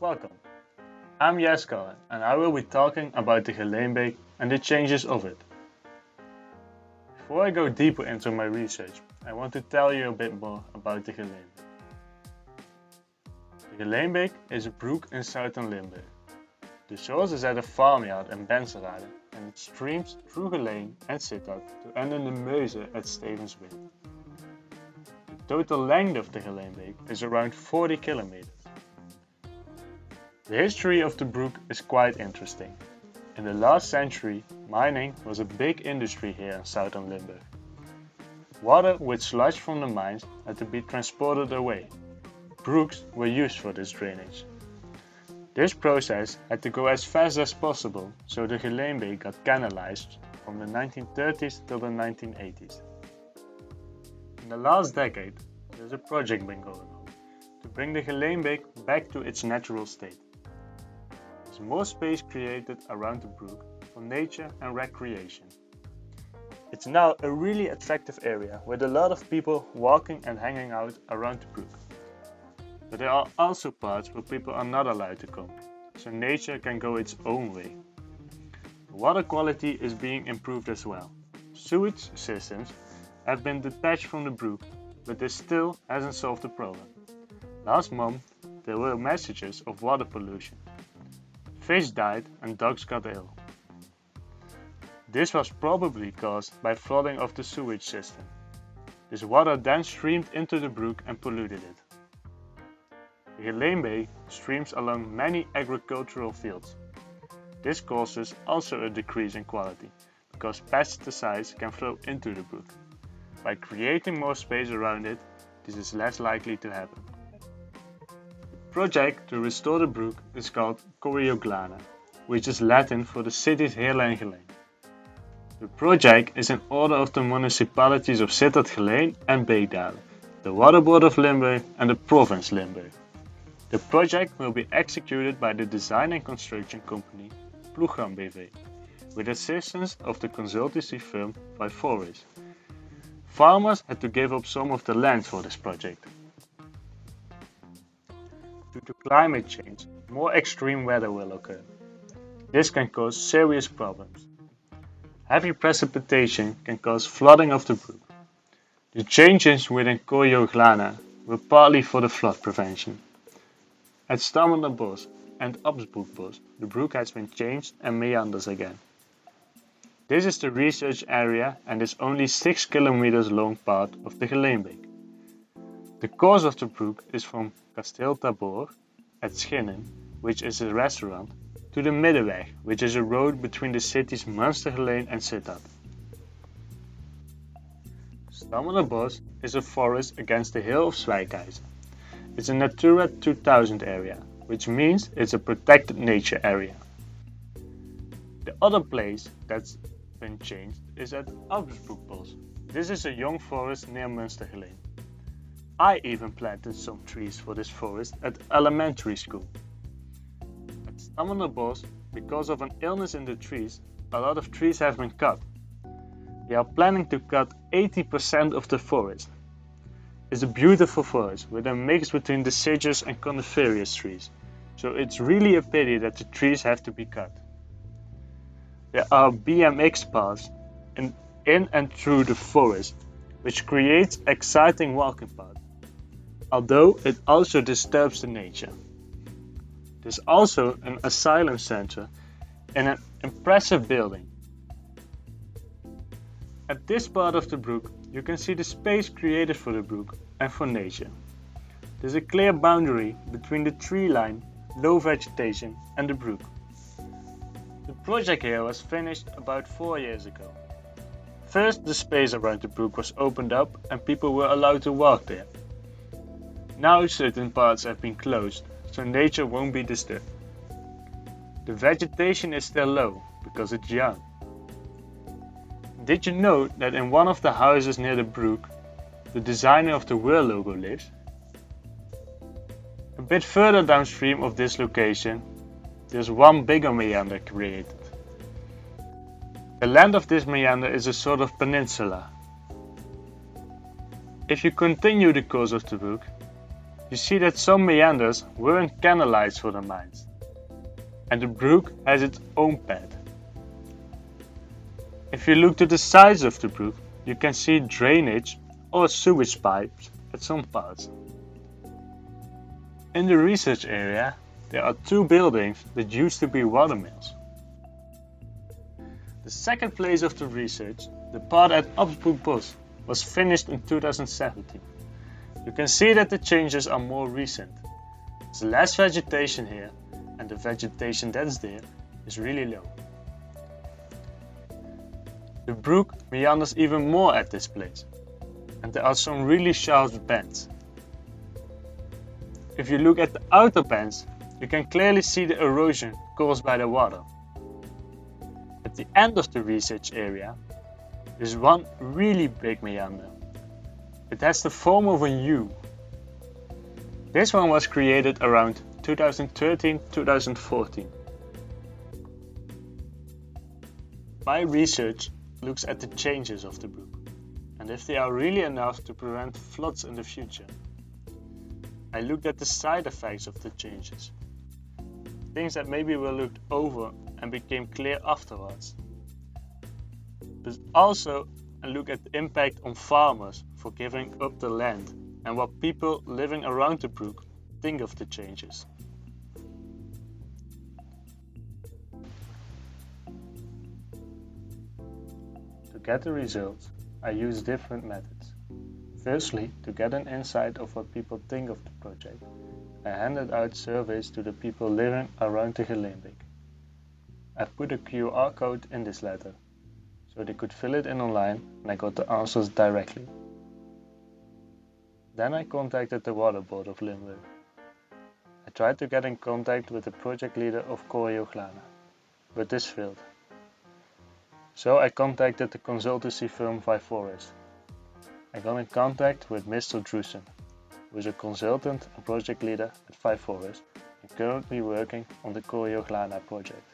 Welcome. I'm Jaskar and I will be talking about the Geleenbeek and the changes of it. Before I go deeper into my research, I want to tell you a bit more about the Geleenbeek. The Geleenbeek is a brook in southern Limburg. The source is at a farmyard in Benzenrade and it streams through Geleen and Sittard to end in the Meuse at Stevensweert. The total length of the Geleenbeek is around 40 kilometers. The history of the brook is quite interesting. In the last century, mining was a big industry here in southern Limburg. Water with sludge from the mines had to be transported away. Brooks were used for this drainage. This process had to go as fast as possible, so the Geleenbeek got canalized from the 1930s till the 1980s. In the last decade, there's a project been going on to bring the Geleenbeek back to its natural state more space created around the brook for nature and recreation. It's now a really attractive area with a lot of people walking and hanging out around the brook. But there are also parts where people are not allowed to come, so nature can go its own way. Water quality is being improved as well. Sewage systems have been detached from the brook, but this still hasn't solved the problem. Last month, there were messages of water pollution Fish died and dogs got ill. This was probably caused by flooding of the sewage system. This water then streamed into the brook and polluted it. The Geleenbeek streams along many agricultural fields. This causes also a decrease in quality because pesticides can flow into the brook. By creating more space around it, this is less likely to happen project to restore the brook is called Corioglana, which is Latin for the cities Heerlen and Geleen. The project is in order of the municipalities of Sittard Geleen and Beekdaelen, the Water Board of Limburg and the Province Limburg. The project will be executed by the design and construction company Ploegam BV, with assistance of the consultancy firm by Forest. Farmers had to give up some of the land for this project. Due to climate change, more extreme weather will occur. This can cause serious problems. Heavy precipitation can cause flooding of the brook. The changes within Corioglana were partly for the flood prevention. At Stammenderbos and Absbroekbos, the brook has been changed and meanders again. This is the research area and is only 6 kilometers long part of the Geleenbeek. The course of the brook is from Kasteel Terborgh at Schinnen, which is a restaurant, to the Middenweg, which is a road between the cities Munstergeleen and Sittard. Stammenderbos is a forest against the hill of Zwijkhuizen. It's a Natura 2000 area, which means it's a protected nature area. The other place that's been changed is at Absbroekbos. This is a young forest near Munstergeleen. I even planted some trees for this forest at elementary school. At Stammenderbos, because of an illness in the trees, a lot of trees have been cut. They are planning to cut 80% of the forest. It's a beautiful forest with a mix between deciduous and coniferous trees, so it's really a pity that the trees have to be cut. There are BMX paths in, in and through the forest, which creates exciting walking paths although it also disturbs the nature. There's also an asylum center and an impressive building. At this part of the brook, you can see the space created for the brook and for nature. There's a clear boundary between the tree line, low vegetation and the brook. The project here was finished about four years ago. First, the space around the brook was opened up and people were allowed to walk there. Now certain parts have been closed, so nature won't be disturbed. The vegetation is still low because it's young. Did you know that in one of the houses near the brook, the designer of the Whirl logo lives? A bit further downstream of this location, there's one bigger meander created. The land of this meander is a sort of peninsula. If you continue the course of the brook, you see that some meanders weren't canalized for the mines, and the brook has its own bed. If you look to the sides of the brook, you can see drainage or sewage pipes at some parts. In the research area, there are two buildings that used to be watermills. The second place of the research, the part at Absbroekbos, was finished in 2017. You can see that the changes are more recent. There's less vegetation here and the vegetation that's there is really low. The brook meanders even more at this place and there are some really sharp bends. If you look at the outer bends, you can clearly see the erosion caused by the water. At the end of the research area, there's one really big meander. It has the form of a U. This one was created around 2013-2014. My research looks at the changes of the brook and if they are really enough to prevent floods in the future. I looked at the side effects of the changes, things that maybe were looked over and became clear afterwards. But also I look at the impact on farmers for giving up the land and what people living around the brook think of the changes. To get the results, I use different methods. Firstly, to get an insight of what people think of the project, I handed out surveys to the people living around the Geleenweg. I put a QR code in this letter, so they could fill it in online and I got the answers directly. Then I contacted the Water Board of Limburg. I tried to get in contact with the project leader of Corioglana, but this failed. So I contacted the consultancy firm Forest. I got in contact with Mr. Drusen, who is a consultant and project leader at Forest and currently working on the Corioglana project.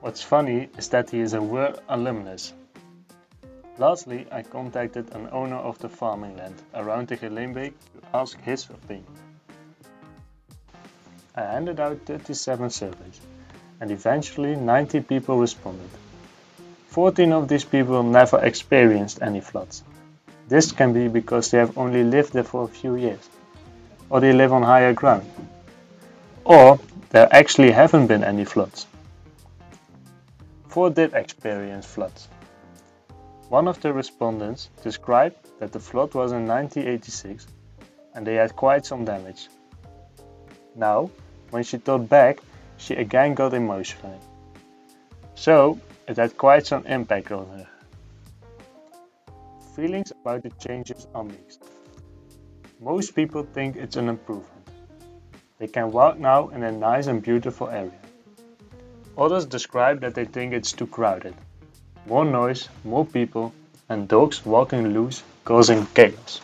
What's funny is that he is a WUR alumnus. Lastly, I contacted an owner of the farming land around the Geleenweg to ask his opinion. I handed out 37 surveys and eventually 90 people responded. 14 of these people never experienced any floods. This can be because they have only lived there for a few years, or they live on higher ground, or there actually haven't been any floods. Four did experience floods. One of the respondents described that the flood was in 1986 and they had quite some damage. Now, when she thought back, she again got emotional. So, it had quite some impact on her. Feelings about the changes are mixed. Most people think it's an improvement. They can walk now in a nice and beautiful area. Others describe that they think it's too crowded. More noise, more people, and dogs walking loose causing chaos.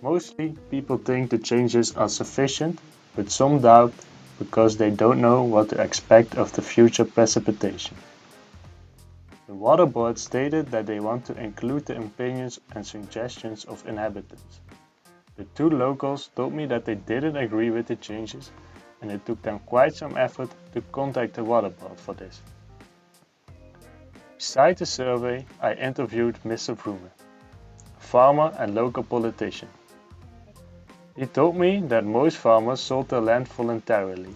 Mostly people think the changes are sufficient, but some doubt because they don't know what to expect of the future precipitation. The water board stated that they want to include the opinions and suggestions of inhabitants. The two locals told me that they didn't agree with the changes and it took them quite some effort to contact the water board for this. Beside the survey, I interviewed Mr. Vroemen, a farmer and local politician. He told me that most farmers sold their land voluntarily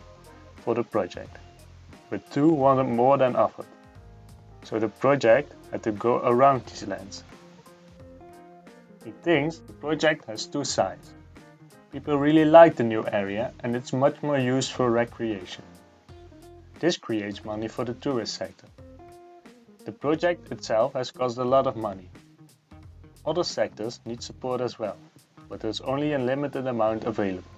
for the project, but two wanted more than offered. So the project had to go around these lands. He thinks the project has two sides. People really like the new area and it's much more used for recreation. This creates money for the tourist sector. The project itself has cost a lot of money. Other sectors need support as well but there's only a limited amount available.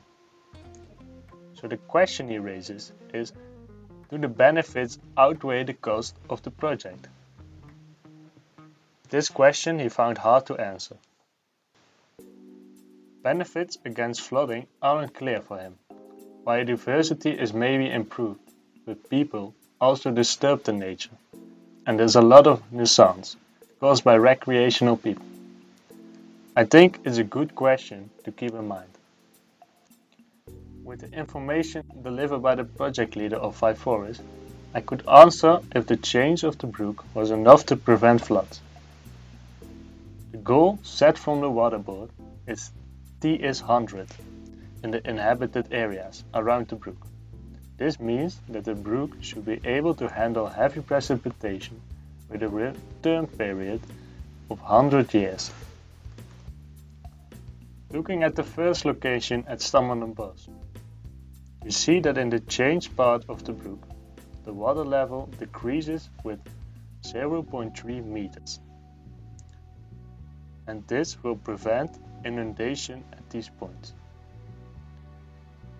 So the question he raises is, do the benefits outweigh the cost of the project? This question he found hard to answer. Benefits against flooding aren't clear for him. Biodiversity is maybe improved, but people also disturb the nature, and there's a lot of nuisance caused by recreational people. I think it's a good question to keep in mind. With the information delivered by the project leader of Five Forests, I could answer if the change of the brook was enough to prevent floods. The goal set from the water board is T is 100 in the inhabited areas around the brook. This means that the brook should be able to handle heavy precipitation with a return period of 100 years. Looking at the first location at Stammenderbos, you see that in the change part of the brook, the water level decreases with 0.3 meters. And this will prevent inundation at these points.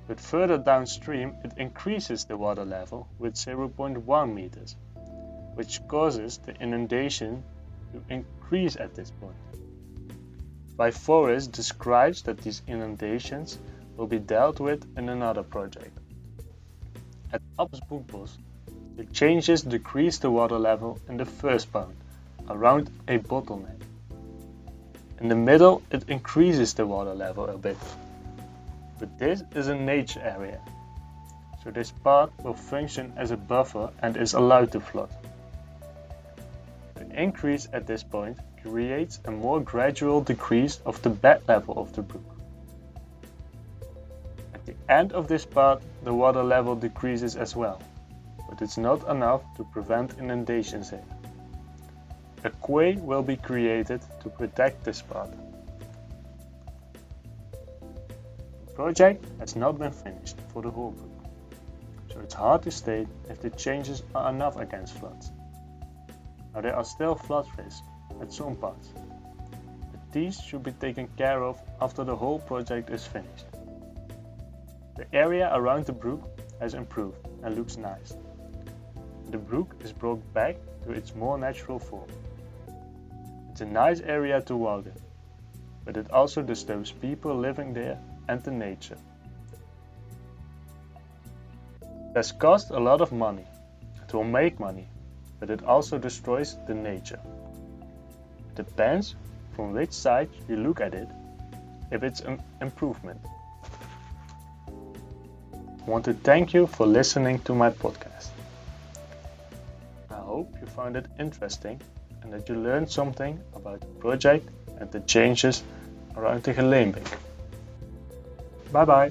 But further downstream it increases the water level with 0.1 meters, which causes the inundation to increase at this point. Forests describes that these inundations will be dealt with in another project. At Absbroekbos, the changes decrease the water level in the first pound, around a bottleneck. In the middle, it increases the water level a bit. But this is a nature area, so this part will function as a buffer and is allowed to flood. The increase at this point creates a more gradual decrease of the bed level of the brook. At the end of this part, the water level decreases as well, but it's not enough to prevent inundations here. A quay will be created to protect this part. The project has not been finished for the whole brook, so it's hard to state if the changes are enough against floods. Now there are still flood risks at some parts. But these should be taken care of after the whole project is finished. The area around the brook has improved and looks nice. The brook is brought back to its more natural form. It's a nice area to walk in, but it also disturbs people living there and the nature. It has cost a lot of money. It will make money, but it also destroys the nature It depends from which side you look at it if it's an improvement. I want to thank you for listening to my podcast. Hope you found it interesting and that you learned something about the project and the changes around the Geleenbeek. Bye bye.